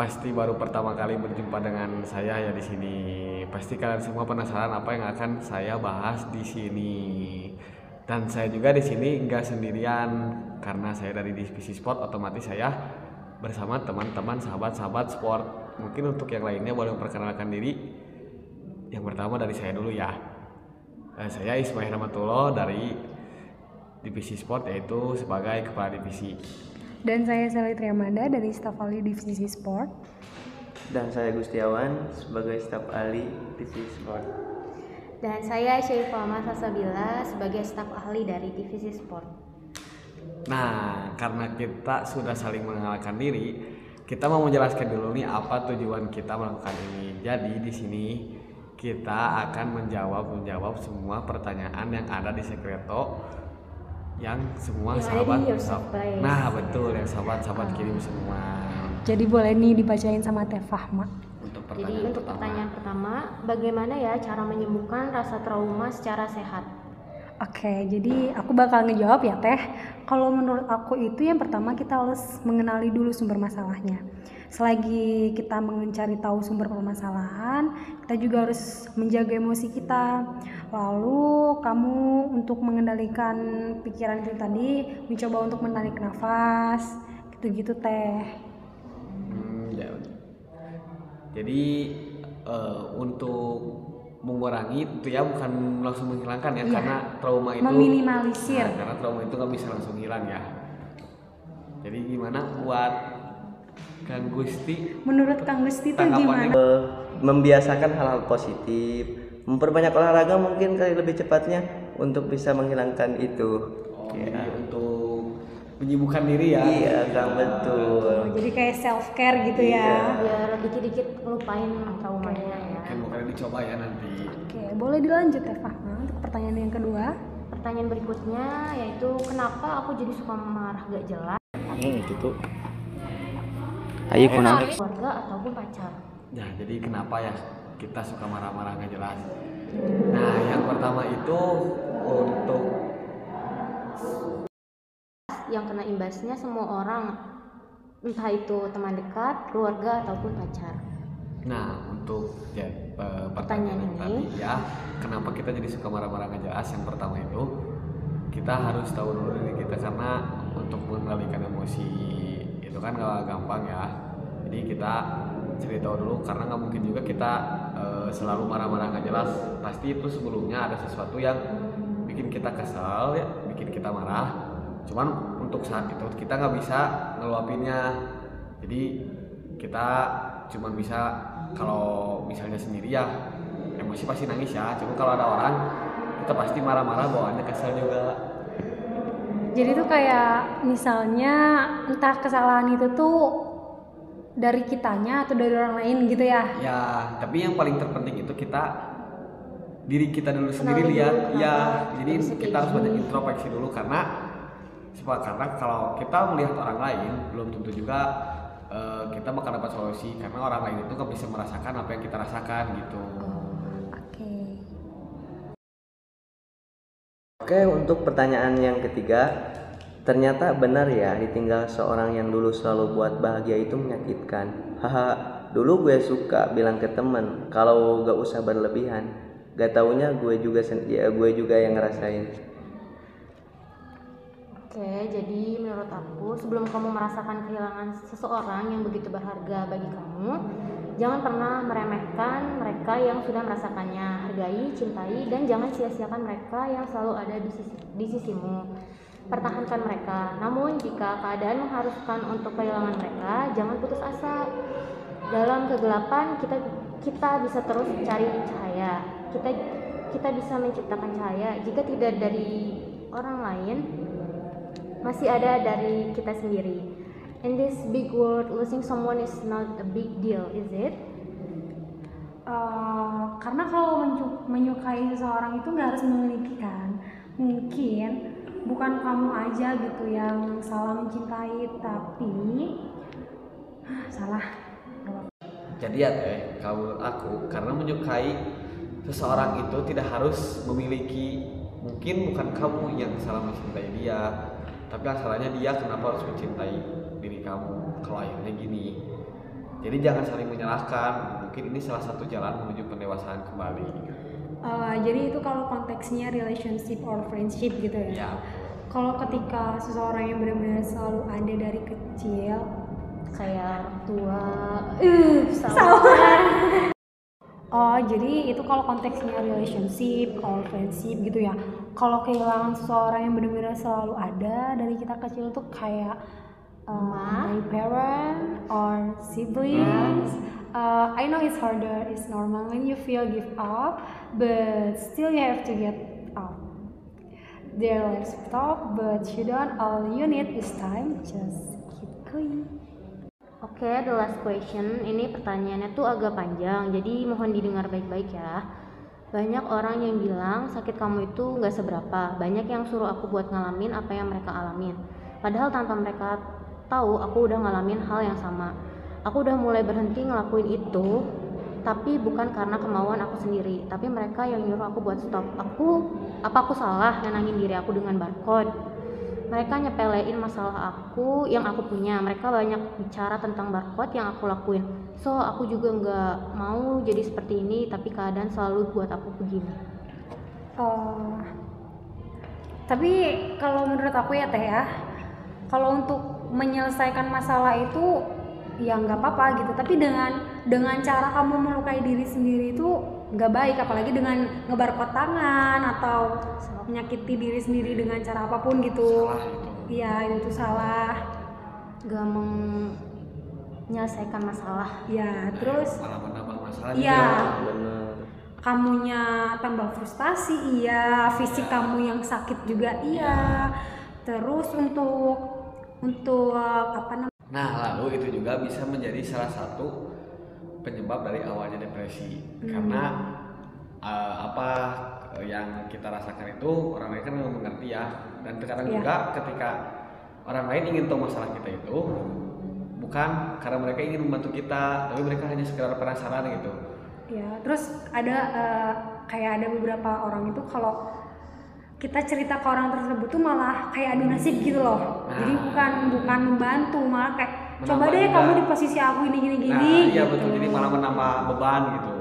Pasti baru pertama kali berjumpa dengan saya ya di sini. Pasti kalian semua penasaran apa yang akan saya bahas di sini. Dan saya juga di sini nggak sendirian karena saya dari divisi sport otomatis saya bersama teman-teman sahabat-sahabat sport. Mungkin untuk yang lainnya boleh memperkenalkan diri. Yang pertama dari saya dulu ya. Eh, Saya Ismail Rahmatullah dari divisi sport yaitu sebagai kepala divisi. Dan saya Sally Triamanda dari staf ahli divisi sport. Dan saya Gustiawan sebagai staf ahli divisi sport. Dan saya Syaifah Masa Sabila sebagai staf ahli dari divisi sport. Nah, karena kita sudah saling mengenalkan diri, kita mau menjelaskan dulu nih apa tujuan kita melakukan ini. Jadi di sini kita akan menjawab menjawab semua pertanyaan yang ada di sekreto yang semua Yang ada di sahabat Surprise. Nah, betul yang sahabat-sahabat kirim semua Jadi boleh nih dibacain sama Teh Fahma. untuk Jadi pertanyaan untuk pertama. pertanyaan pertama, bagaimana ya cara menyembuhkan rasa trauma secara sehat? Oke, jadi aku bakal ngejawab ya Teh. Kalau menurut aku itu yang pertama kita harus mengenali dulu sumber masalahnya. Selagi kita mencari tahu sumber permasalahan, kita juga harus menjaga emosi kita. Lalu kamu untuk mengendalikan pikiran itu tadi, mencoba untuk menarik nafas, gitu-gitu Teh. Hmm, ya. Jadi eh, untuk mengurangi itu ya bukan langsung menghilangkan ya Iya. karena trauma itu Meminimalisir. Nah, karena trauma itu nggak bisa langsung hilang ya. Jadi gimana buat Kang Gusti Menurut Kang Gusti itu gimana? Eh, membiasakan hal-hal positif, memperbanyak olahraga mungkin kali lebih cepatnya untuk bisa menghilangkan itu. oh, Ya. untuk menyibukkan diri ya. Iya, Kang betul. Oh, jadi kayak self care gitu Iya. ya. Biar dikit-dikit ngelupain traumanya ya. Mungkin boleh dicoba ya nanti. Oke, boleh dilanjut ya Fahma untuk pertanyaan yang kedua. Pertanyaan berikutnya yaitu kenapa aku jadi suka marah gak jelas? Hmm, gitu. Ayo Sama keluarga ataupun pacar? Nah, jadi kenapa ya kita suka marah-marah nggak jelas? Nah, yang pertama itu untuk Yang kena imbasnya semua orang, entah itu teman dekat, keluarga ataupun pacar. Nah, untuk ya, eh, pertanyaan ini. tadi ya, kenapa kita jadi suka marah-marah nggak jelas? Yang pertama itu kita harus tahu dulu diri kita karena untuk mengendalikan emosi itu kan gak gampang ya. Jadi kita cari tahu dulu karena nggak mungkin juga kita eh, selalu marah-marah nggak jelas. Pasti itu sebelumnya ada sesuatu yang bikin kita kesal ya, bikin kita marah. Cuman untuk saat itu kita nggak bisa ngeluapinnya. Jadi kita cuman bisa kalau misalnya sendiri ya emosi pasti nangis ya. Cuma kalau ada orang kita pasti marah-marah bawaannya kesel juga. Jadi tuh kayak misalnya entah kesalahan itu tuh dari kitanya atau dari orang lain gitu ya. ya tapi yang paling terpenting itu kita diri kita dulu sendiri lihat kenapa ya. kita jadi kita harus banyak introspeksi dulu karena sebab karena kalau kita melihat orang lain belum tentu juga eh, kita bakal dapat solusi karena orang lain itu nggak bisa merasakan apa yang kita rasakan gitu Oke. Oke, untuk pertanyaan yang ketiga, ternyata benar ya ditinggal seorang yang dulu selalu buat bahagia itu menyakitkan. Haha, dulu gue suka bilang ke temen kalau gak usah berlebihan. Gak taunya gue juga sen- ya gue juga yang ngerasain. Oke, jadi menurut aku sebelum kamu merasakan kehilangan seseorang yang begitu berharga bagi kamu, jangan pernah meremehkan mereka yang sudah merasakannya. Hargai, cintai, dan jangan sia-siakan mereka yang selalu ada di, sisi- di sisimu. Pertahankan mereka. Namun jika keadaan mengharuskan untuk kehilangan mereka, jangan putus asa. Dalam kegelapan kita kita bisa terus cari cahaya. Kita kita bisa menciptakan cahaya. Jika tidak dari orang lain, masih ada dari kita sendiri. In this big world, losing someone is not a big deal, is it? Eh, karena kalau menyukai seseorang itu nggak harus memiliki kan. Mungkin bukan kamu aja gitu yang salah mencintai, tapi Hah, salah. Jadi ya teh, kalau aku karena menyukai seseorang itu tidak harus memiliki mungkin bukan kamu yang salah mencintai dia, tapi masalahnya dia kenapa harus mencintai diri kamu kalau akhirnya gini? Jadi jangan saling menyalahkan. Mungkin ini salah satu jalan menuju pendewasaan kembali. Uh, jadi itu kalau konteksnya relationship or friendship gitu ya. ya. Kalau ketika seseorang yang benar-benar selalu ada dari kecil, kayak orang tua uh salah oh jadi itu kalau konteksnya relationship or friendship gitu ya. Kalau kehilangan seseorang yang benar-benar selalu ada dari kita kecil tuh kayak uh, my parent or siblings. Uh, I know it's harder, it's normal when you feel give up, but still you have to get up. Their lives stop, but you don't. All you need is time. Just keep going. Oke, the last question. Ini pertanyaannya tuh agak panjang, jadi mohon didengar baik-baik ya. Banyak orang yang bilang sakit kamu itu nggak seberapa. Banyak yang suruh aku buat ngalamin apa yang mereka alamin. Padahal tanpa mereka tahu, aku udah ngalamin hal yang sama. Aku udah mulai berhenti ngelakuin itu, tapi bukan karena kemauan aku sendiri, tapi mereka yang nyuruh aku buat stop. Aku, apa aku salah nenangin diri aku dengan barcode? Mereka nyepelein masalah aku yang aku punya. Mereka banyak bicara tentang barcode yang aku lakuin. So aku juga nggak mau jadi seperti ini tapi keadaan selalu buat aku begini. Eh, tapi kalau menurut aku ya teh ya, kalau untuk menyelesaikan masalah itu ya nggak apa-apa gitu. Tapi dengan dengan cara kamu melukai diri sendiri itu nggak baik, apalagi dengan ngebarkot tangan atau menyakiti diri sendiri dengan cara apa pun gitu. salah itu. Iya itu salah. nggak menyelesaikan masalah. Ya terus malah menambah masalah Iya. kamunya tambah frustasi iya. Fisik kamu yang sakit juga iya. Terus untuk untuk apa namanya? Nah, lalu itu juga bisa menjadi salah satu penyebab dari awalnya depresi. Karena eh, apa yang kita rasakan itu orang lain kan memang mengerti ya. Dan terkadang Iya. juga ketika orang lain ingin tahu masalah kita itu bukan karena mereka ingin membantu kita, tapi mereka hanya sekedar penasaran gitu. ya terus ada eh, kayak ada beberapa orang itu kalau kita cerita ke orang tersebut tuh malah kayak adu nasib gitu loh jadi Nah. bukan bukan membantu malah kayak coba deh juga. kamu di posisi aku ini gini gini nah, iya gitu. betul. Jadi malah menambah beban gitu.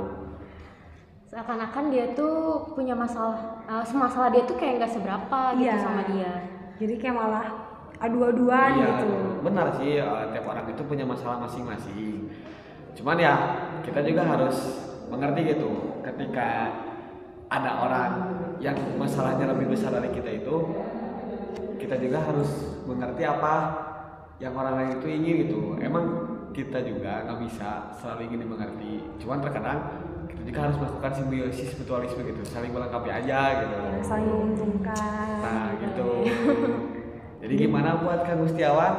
seakan-akan dia tuh punya masalah eh, masalah dia tuh kayak nggak seberapa gitu Iya. sama dia jadi kayak malah adu-aduan Iya, gitu benar sih. eh, tiap orang itu punya masalah masing-masing. Cuman ya kita juga harus mengerti gitu. Ketika ada orang yang masalahnya lebih besar dari kita itu, kita juga harus mengerti apa yang orang lain itu ingin gitu. Emang kita juga nggak bisa selalu ingin dimengerti. Cuman terkadang kita juga harus melakukan simbiosis mutualisme gitu, saling melengkapi aja gitu. Ya, saling menguntungkan Nah gitu. Jadi gimana buat Kang Gustiawan?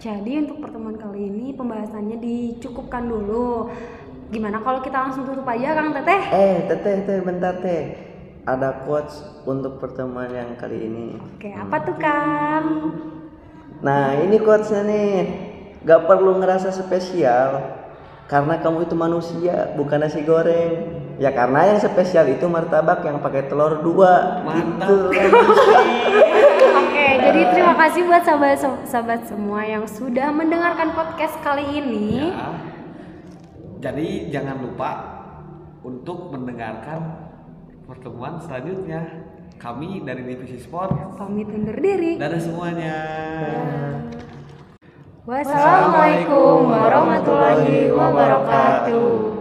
Jadi untuk pertemuan kali ini pembahasannya dicukupkan dulu. Gimana kalau kita langsung tutup aja Kang Teteh? eh teteh teh bentar teh ada quotes untuk pertemuan yang kali ini Oke, apa tuh Kang? Nah ini quotesnya nih Gak perlu ngerasa spesial Karena kamu itu manusia bukan nasi goreng Ya karena yang spesial itu martabak yang pakai telur dua Mantap. Gitu Oke, jadi terima kasih buat sahabat-sahabat semua yang sudah mendengarkan podcast kali ini. Ya. Jadi jangan lupa untuk mendengarkan pertemuan selanjutnya. Kami dari Divisi Sport. Pamit undur diri. Dadah semuanya. Wassalamualaikum warahmatullahi wabarakatuh.